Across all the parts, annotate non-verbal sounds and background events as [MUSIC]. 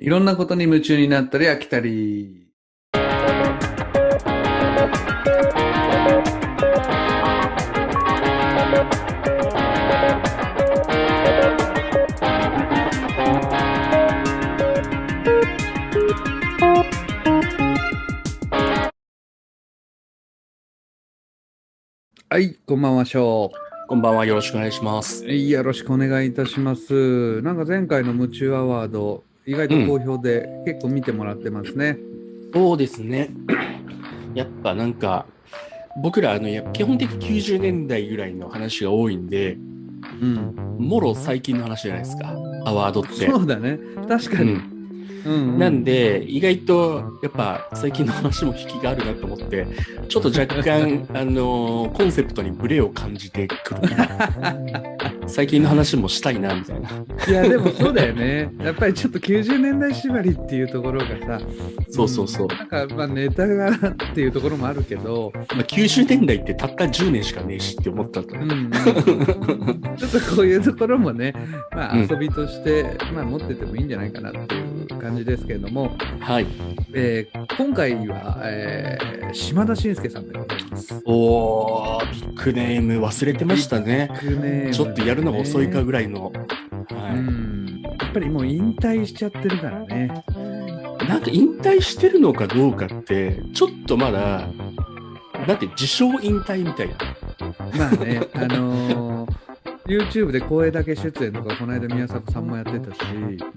いろんなことに夢中になったり飽きたり。はい、こんばんは、しょこんばんは、よろしくお願いします。う。よろしくお願いいたします。なんか前回の夢中アワード、意外と好評で、結構見てもらってますね。そうですね。やっぱなんか、僕らあのや基本的に90年代ぐらいの話が多いんで、うん。もろ最近の話じゃないですか、アワードって。そうだね。確かに。うんうんうなんで、意外とやっぱ最近の話も引きがあるなと思って、ちょっと若干、[LAUGHS] あのコンセプトにブレを感じてくる。[LAUGHS] [LAUGHS] 最近の話もしたいな、みたいな。いや、でもそうだよね。やっぱりちょっと90年代縛りっていうところがさ、そうそうそう。なんかまあネタがっていうところもあるけど、まあ、90年代ってたった10年しかねえしって思ったと。うんうん、[LAUGHS] ちょっとこういうところもね、まあ、うん遊びとして、まあ、持っててもいいんじゃないかなっていう感じですけれども、はい。えー今回は、えー島田紳介さんでございます。おー、ビッグネーム忘れてましたね。ビッグネームちょっとやるのが遅いかぐらいの。うはん、やっぱりもう引退しちゃってるからね。い。なんか引退してるのかどうかって、ちょっとまだ、だって自称引退みたいな。まあね、あのー YouTube で声だけ出演とか、この間宮迫さんもやってたし、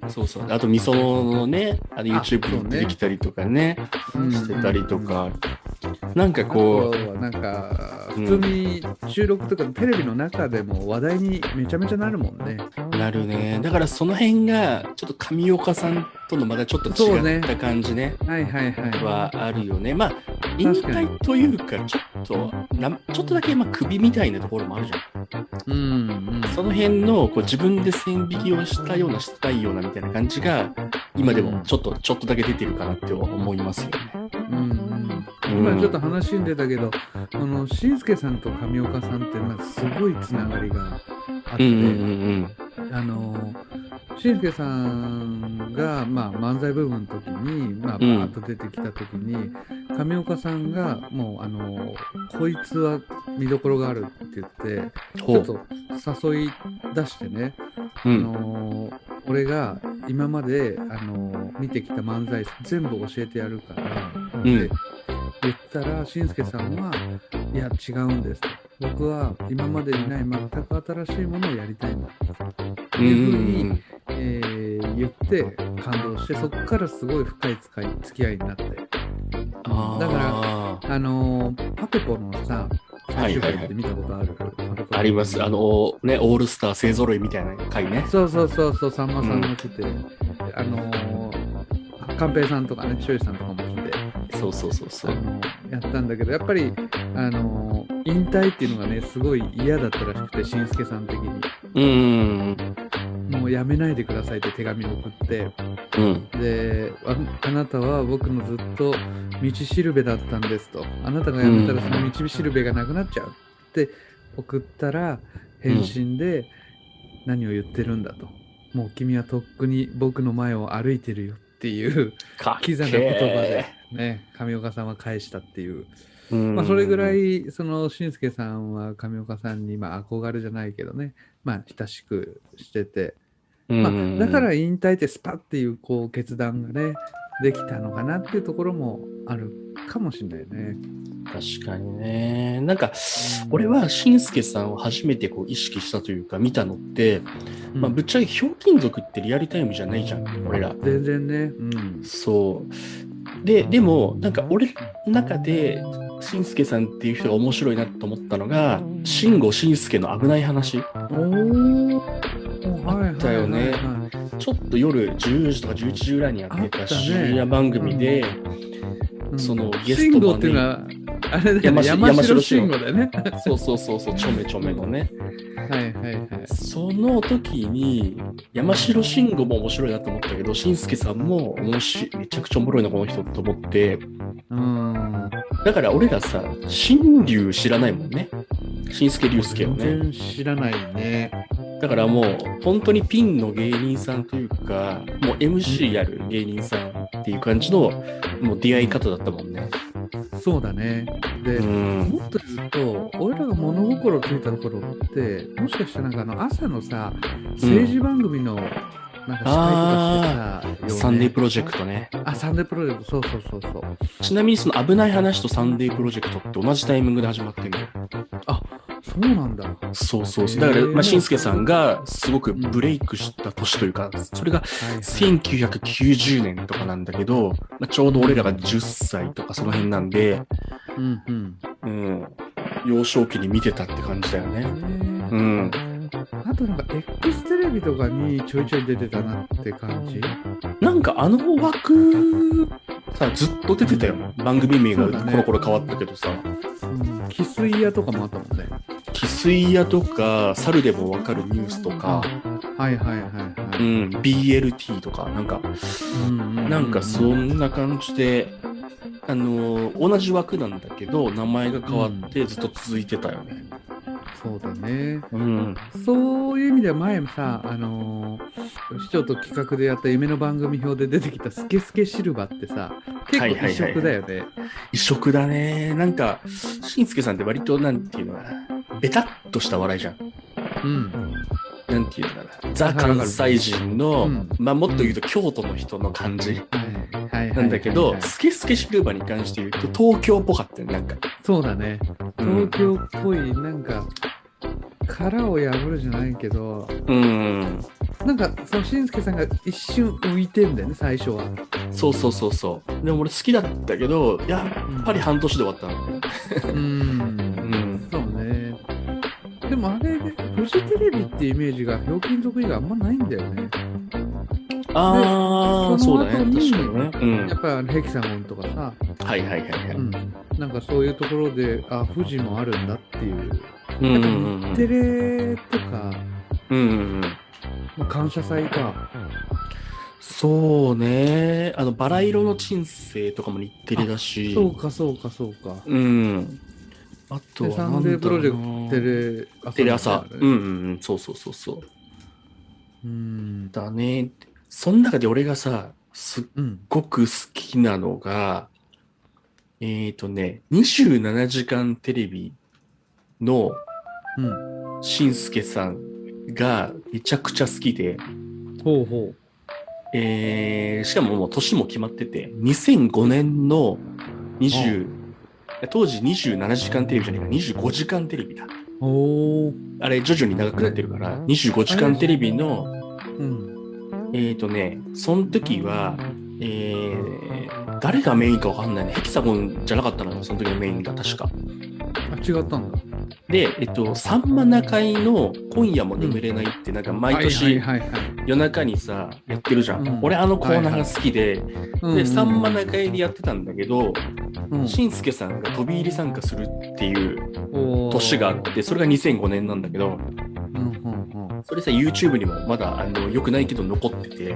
そうそう。あと、みそのね、あの YouTube ねに出てきたりとかね、うんしてたりとか。なんかあことはなんかうん普通に収録とかテレビの中でも話題にめちゃめちゃなるもんね。う、なるね。だからその辺が、ちょっと上岡さんとのまだちょっと違った感じね。はいはいはい。はあるよね。まあ、引退というか、ちょっと、なちょっとだけまあ首みたいなところもあるじゃん。うんうん。その辺のこう自分で線引きをしたような、したいようなみたいな感じが、今でもちょっと、ちょっとだけ出てるかなって思いますよね。うん今ちょっと話に出たけど、このしんすけさんと上岡さんってまあすごいつながりがあって、うんうんうんあのしんすけさんが、まあ、漫才部分の時に、まあ、バうんーッと出てきた時に、上岡さんがもうあのこいつは見どころがあるって言って。ちょっと誘い出してね、あうん。の俺が今まで、あの見てきた漫才全部教えてやるから、んって言ったらしんすけさんは「いや違うんです」と「僕は今までにない全く新しいものをやりたいんだ」うんうんえー言って感動してそこからすごい深い使い付き合いになって。だからあのパペポのさ最終回って見たことある、パペポあります。あの、ね、オールスター勢揃いみたいな回ね。そうそうそうそうさんまさんが来て、あの寛平さんとかね庄司さんとかそうそうそうそう。やったんだけどやっぱりあの引退っていうのがねすごい嫌だったらしくてしんすけさん的に。うんうんもうやめないでくださいって手紙を送って。うん。でああなたは僕のずっと道しるべだったんですと。あなたが辞めたらその道しるべがなくなっちゃう。って送ったら返信で何を言ってるんだと、もう君はとっくに僕の前を歩いてるよっていうかっけキザな言葉でね上岡さんは返したっていう、うん。まあ、それぐらいそのしんすけさんは上岡さんにまあ憧れじゃないけどね。まあ親しくしてて。まあ、だから引退ってスパッっていうこう決断がねできたのかなっていうところもあるかもしれないね。確かにね。なんか、俺はしんすけさんを初めてこう意識したというか見たのって、うん。まあ、ぶっちゃけひょうきん族ってリアルタイムじゃないじゃん、俺ら。全然ね、うん、そう。で、でも、なんか俺の中で、しんすけさんっていう人が面白いなと思ったのが、慎吾しんすけの危ない話。おおあったよね。ちょっと夜10時とか11時ぐらいにやってた深夜番組で、そのゲスト慎吾っていうのはあれだよね山山城慎吾だよね。そうそうそうそう、ちょめちょめのね。はいはいはい。その時に、山城慎吾も面白いなと思ったけど、しんすけさんも面白い、めちゃくちゃおもろいな、この人と思って、うん。だから俺らさ、新竜知らないもんね。しんすけ竜介をね。全然知らないね。だからもう本当にピンの芸人さんというか、もう MC やる芸人さんっていう感じのもう出会い方だったもんね。そうだね。で、うん。もっと言うと、俺らが物心ついた頃って、もしかしたらなんかあの朝のさ、政治番組のなんか司会とかしてたよ、ねサンデープロジェクトね。あ、サンデープロジェクト、そうそうそうそう。ちなみにその危ない話とサンデープロジェクトって同じタイミングで始まってるの？よ。そうなんだ。そうそうそう。だから、まあ、しんすけさんがすごくブレイクした年というか、それがはいはい1990年とかなんだけど、まあ、ちょうど俺らが10歳とかその辺なんで、うんうん。うん、幼少期に見てたって感じだよね。うん。あとなんか X テレビとかにちょいちょい出てたなって感じ？なんかあの枠、さ、ずっと出てたよ。番組名がコロコロ変わったけどさ、うん。翡翠屋とかもあったもんね。翡翠屋とか、猿でもわかるニュースとか、はいはいはいはい。うん、BLT とか、なんか、うんなんかそんな感じで、あのー同じ枠なんだけど、名前が変わってずっと続いてたよね。そうだね。うん。そういう意味では前もさ、あのー市長と企画でやった夢の番組表で出てきたスケスケシルバってさ、結構異色だよね。異色だね。なんか、しんすけさんって割と、なんていうのかな、ベタっとした笑いじゃん。うん。なんていうのかな、ザ関西人の、うんまあもっと言うと京都の人の感じ。なんだけど、はいスケスケシルバーに関して言うと、東京っぽかったよなんか。そうだね。うん東京っぽい、なんか、殻を破るじゃないけど、うん。なんか、そのしんすけさんが一瞬浮いてんだよね、最初は。そうそうそうそう。でも俺好きだったけど、やっぱり半年で終わったの。うん。うん。もあれ、フジテレビってイメージが、ひょうきん族以外あんまないんだよね。ああ、でそうだね。確かにね。うん。やっぱりあのヘキサゴンとかさ、はいはいはいはい。うん、なんかそういうところで、あ、富士もあるんだっていう。うんうんうん日テレとか、うんうんうん。まあ感謝祭か。そうね。あの、バラ色の人生とかも日テレだし。そうか、そうか、そうか。うん。あとで、はサンデープロジェクトテレ朝テレ朝。ううんうんうん。そうそうそうそう。ん。だね。その中で俺がさ、すっうん。ごく好きなのが、えっ、ー、とね、27時間テレビのうん。しんすけさんがめちゃくちゃ好きで、ほうほえー、しかももう年も決まってて、2005年の20、当時27時間テレビじゃねえか、25時間テレビだ。あれ徐々に長くなってるから、25時間テレビの、う。うん。えっ、ー、とね、その時は、えー、誰がメインかわかんないね。ヘキサゴンじゃなかったのよ、その時のメインが確か。あ、違ったんだ。で、えっと、さんま中井の今夜も眠れないって、なんか毎はい年。夜中にさ、やってるじゃん。うん。俺あのコーナーが好きで、うんで、さんま中井でやってたんだけど、うん。しんすけさんが飛び入り参加するっていう年があって、それが2005年なんだけど、うんそれさ、YouTube にもまだ、あの、良くないけど残ってて、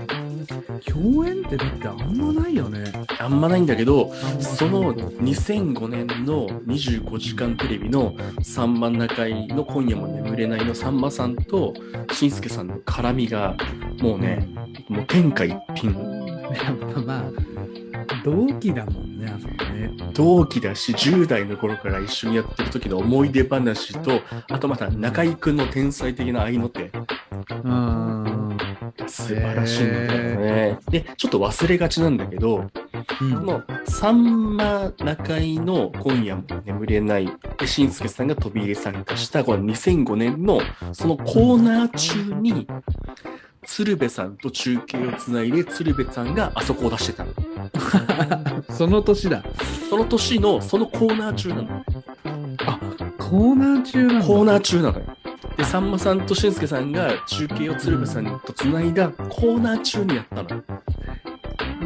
共演ってだってあんまないよね。あんまないんだけど、その2005年の25時間テレビのさんま中井の今夜も眠れないのさんまさんとしんすけさんの絡みがもうね、もう天下一品。[LAUGHS] やっぱまあ、同期だもんね、あそこね。同期だし、10代の頃から一緒にやってる時の思い出話と、あとまた中井くんの天才的な愛の手、うん。素晴らしいんだよね。で、ちょっと忘れがちなんだけど、うんこのさんま中井の今夜も眠れないで、しんすけさんが飛び入り参加したこの2005年のそのコーナー中に、鶴瓶さんと中継をつないで、鶴瓶さんがあそこを出してたの。[LAUGHS] その年だ。その年のそのコーナー中なの。あ、コーナー中なんだ。コーナー中なのよ。で、さんまさんとしんすけさんが中継を鶴瓶さんとつないだコーナー中にやったのよ。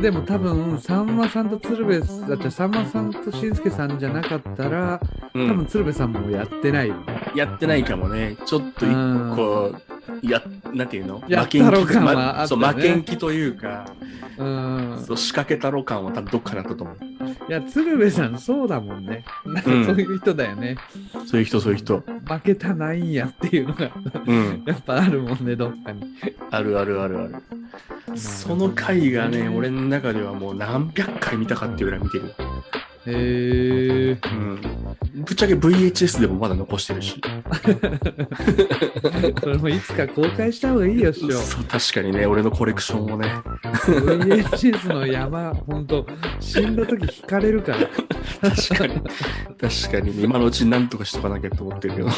でも多分、さんまさんと鶴瓶さん、だってさんまさんとしんすけさんじゃなかったら、う多分ん。鶴瓶さんもやってないよね。やってないかもね。ちょっと一個、や、なんていうの？負けん気たろ感はまそう、負けん気というか、うん。そう仕掛けたろ感は多分どっかだったと思う。いや、鶴瓶さん、そうだもんね。なんかうんそういう人だよね。そういう人、そういう人。負けたないんやっていうのが、うん。やっぱあるもんね、どっかに。あるあるあるある。その回がね、俺の中ではもう何百回見たかっていうぐらい見てる。へえ。うん。ぶっちゃけ VHS でもまだ残してるし。[LAUGHS] それもいつか公開した方がいいよ、師匠。そう、確かにね、俺のコレクションをね。VHS の山、ほんと、死んだ時引かれるから。[LAUGHS] 確かに。確かに、今のうちになんとかしとかなきゃと思ってるけど。ね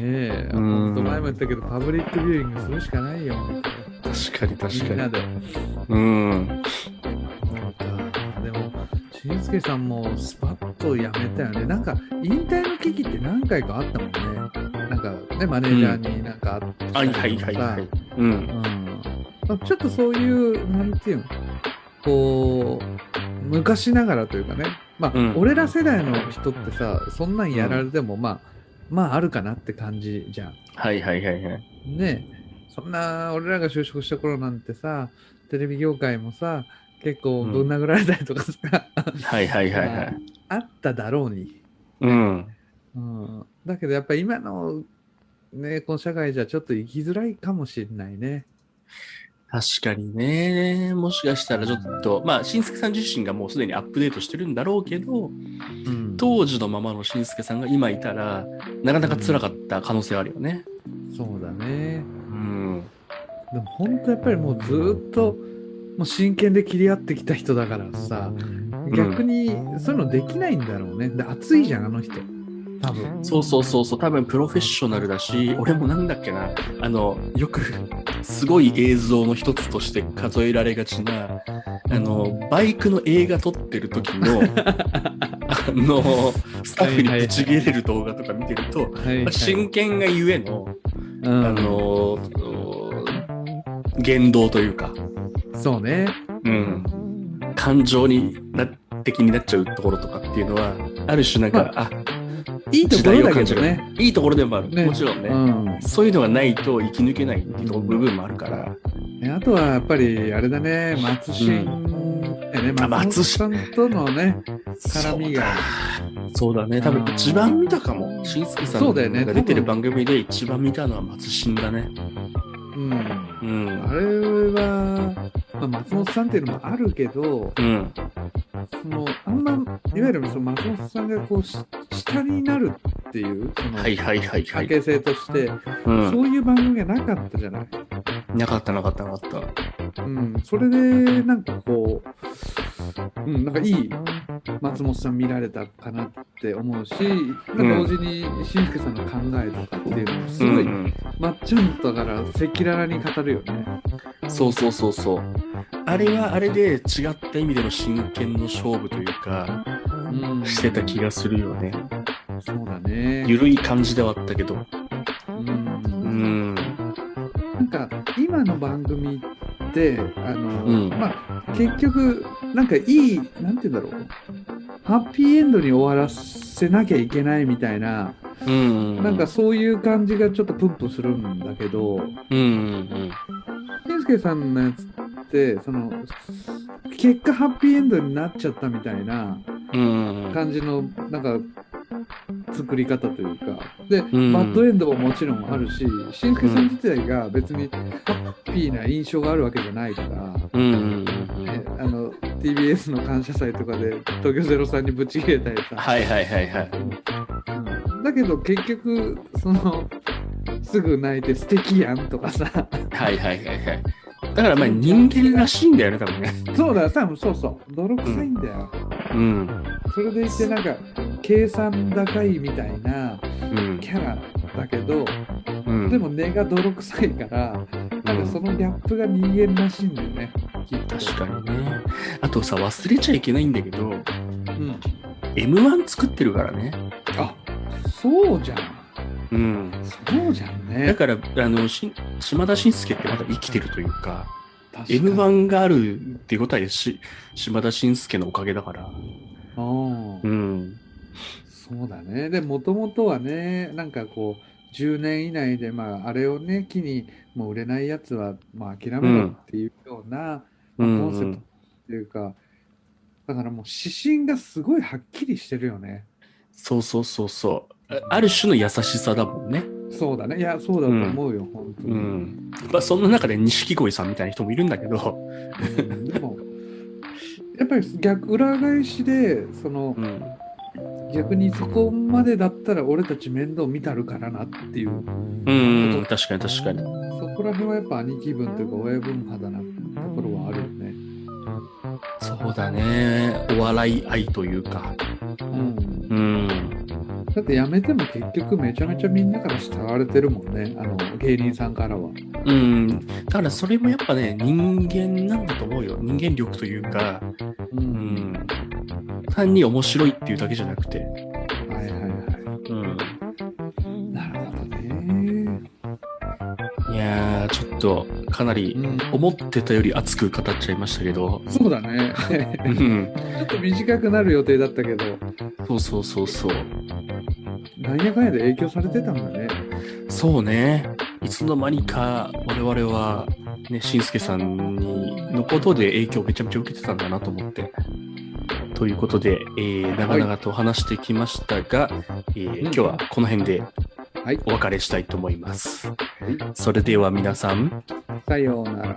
え、うんほんと前も言ったけど、パブリックビューイングするしかないよ、確かに、確かに。みんなで。うん。でも、しんすけさんもスパッと辞めたよね。なんか、引退の危機って何回かあったもんね。なんか、ね、マネージャーになんかあったはいりとかはいはいはさい。うん。うんまあちょっとそういう、なんていうの、こう、昔ながらというかね、まあ、うん俺ら世代の人ってさ、そんなんやられても、まあ、まあ、あるかなって感じじゃん。はいはいはいはい。ねそんな、俺らが就職した頃なんてさ、テレビ業界もさ、結構ぶん殴られたりとかさ、はいはいはいはい。あっただろうに。うん。うん、だけどやっぱ今の、ね、この社会じゃちょっと生きづらいかもしれないね。確かにね。もしかしたらちょっと、まあ、しんすけさん自身がもうすでにアップデートしてるんだろうけど、うん当時のままのしんすけさんが今いたら、なかなか辛かった可能性はあるよね。そうだね。うん。でも本当やっぱりもうずーっともう真剣で切り合ってきた人だからさ、逆にそういうのできないんだろうね。で熱いじゃん、あの人。多分。そうそうそうそう、多分プロフェッショナルだし、俺もなんだっけな、あの、よく、すごい映像の一つとして数えられがちな、あの、バイクの映画撮ってる時の、[LAUGHS] あの、スタッフにぶち切れる動画とか見てると、はいはいまあ真剣がゆえの、うんあの、言動というか、そうね。うん、感情にな的になっちゃうところとかっていうのは、ある種なんか、あ、いいと時ころだけ。どね。いいところでもある。ねもちろんね。うんそういうのがないと生き抜けないっていう部分もあるから。ねあとはやっぱりあれだね、松新、ね、あ松本さんとのね、絡みが。そうだね。多分一番見たかも。しんすけさんそうだよねが出てる番組で一番見たのは松新だね。うん、うん。あれは、まあ、松本さんっていうのもあるけど、うん。そのあんま、いわゆるその松本さんがこうし下になるっていう、その。関係性として、うん。そういう番組がなかったじゃない。なかったなかったなかった。うん、それで、なんかこう、うん、なんかいい松本さん見られたかなって思うし、なんか同時にしんすけさんの考えとかっていうのもすごい、うんまっちゃんとだから赤裸々に語るよね。うん、そうそうそうそう。あれはあれで違った意味での真剣の勝負というか、うん、してた気がするよね。そうだね。ゆるい感じではあったけど。うんうん。なんか今の番組ってあの、うんまあ結局なんかいいなんて言うんだろうハッピーエンドに終わらせなきゃいけないみたいな、うん。なんかそういう感じがちょっとプンプンするんだけどうんうん健介さんのやつってその結果ハッピーエンドになっちゃったみたいなうん。うん。感じのなんか作り方というか。で、ん。バッドエンドももちろんあるししんすけさん自体が別にハッピーな印象があるわけじゃないから、うんうんうんね、あの TBS の感謝祭とかで東京03にぶち切れたりさ、はいはいはいはい。うん。だけど結局そのすぐ泣いて素敵やんとかさ。はいはいはいはい。だからまあ人間らしいんだよね、多分ね。そうだよ多分そうそう。泥臭いんだよ、うん。それでいてなんか計算高いみたいなうんキャラだけど、うん。でも根が泥臭いからなんかそのギャップが人間らしいんだよね確かにね。あとさ、忘れちゃいけないんだけど、うん、M1 作ってるからね。あそうじゃんうん。そうじゃんねだから、あの、し島田紳介ってまだ生きてるというか、確かに M1 があるっていうことはし島田紳介のおかげだから。ああうん。そうだね。で、もともとはね、なんかこう、10年以内で、まあ、あれをね、機にもう売れないやつは、まあ、諦めろっていうような、うまあ、コンセプトん。っていうか、だからもう指針がすごいはっきりしてるよね。そうそうそうそう。あある種の優しさだもんね。そうだね。いや、そうだと思うよ、本当うに。ん。まあ、そんな中で錦鯉さんみたいな人もいるんだけど、うんでも、やっぱり逆、裏返しで、そのう、ん。逆にそこまでだったら俺たち面倒見たるからなっていう、うん、確かに確かに。そこら辺はやっぱ兄貴分というか親分派だなところはあるよね。そうだね。お笑い愛というか。うん。うん。だってやめても結局めちゃめちゃみんなから慕われてるもんね。あの、芸人さんからは。うん。だからそれもやっぱね、人間なんだと思うよ。人間力というか、う。うんん。単に面白いっていうだけじゃなくて。はいはいはい。うん。なるほどね。いやー、ちょっとかなりうん。思ってたより熱く語っちゃいましたけど。そうだね。うん。ちょっと短くなる予定だったけど、そうそうそうそう。なんやかんやで影響されてたんだね。そうね。いつの間にか我々は、ね、しんすけさんにのことで影響をめちゃめちゃ受けてたんだなと思って。ということで、えー長々と話してきましたが、えー今日はこの辺ではい。お別れしたいと思います。はいそれでは皆さん、さようなら。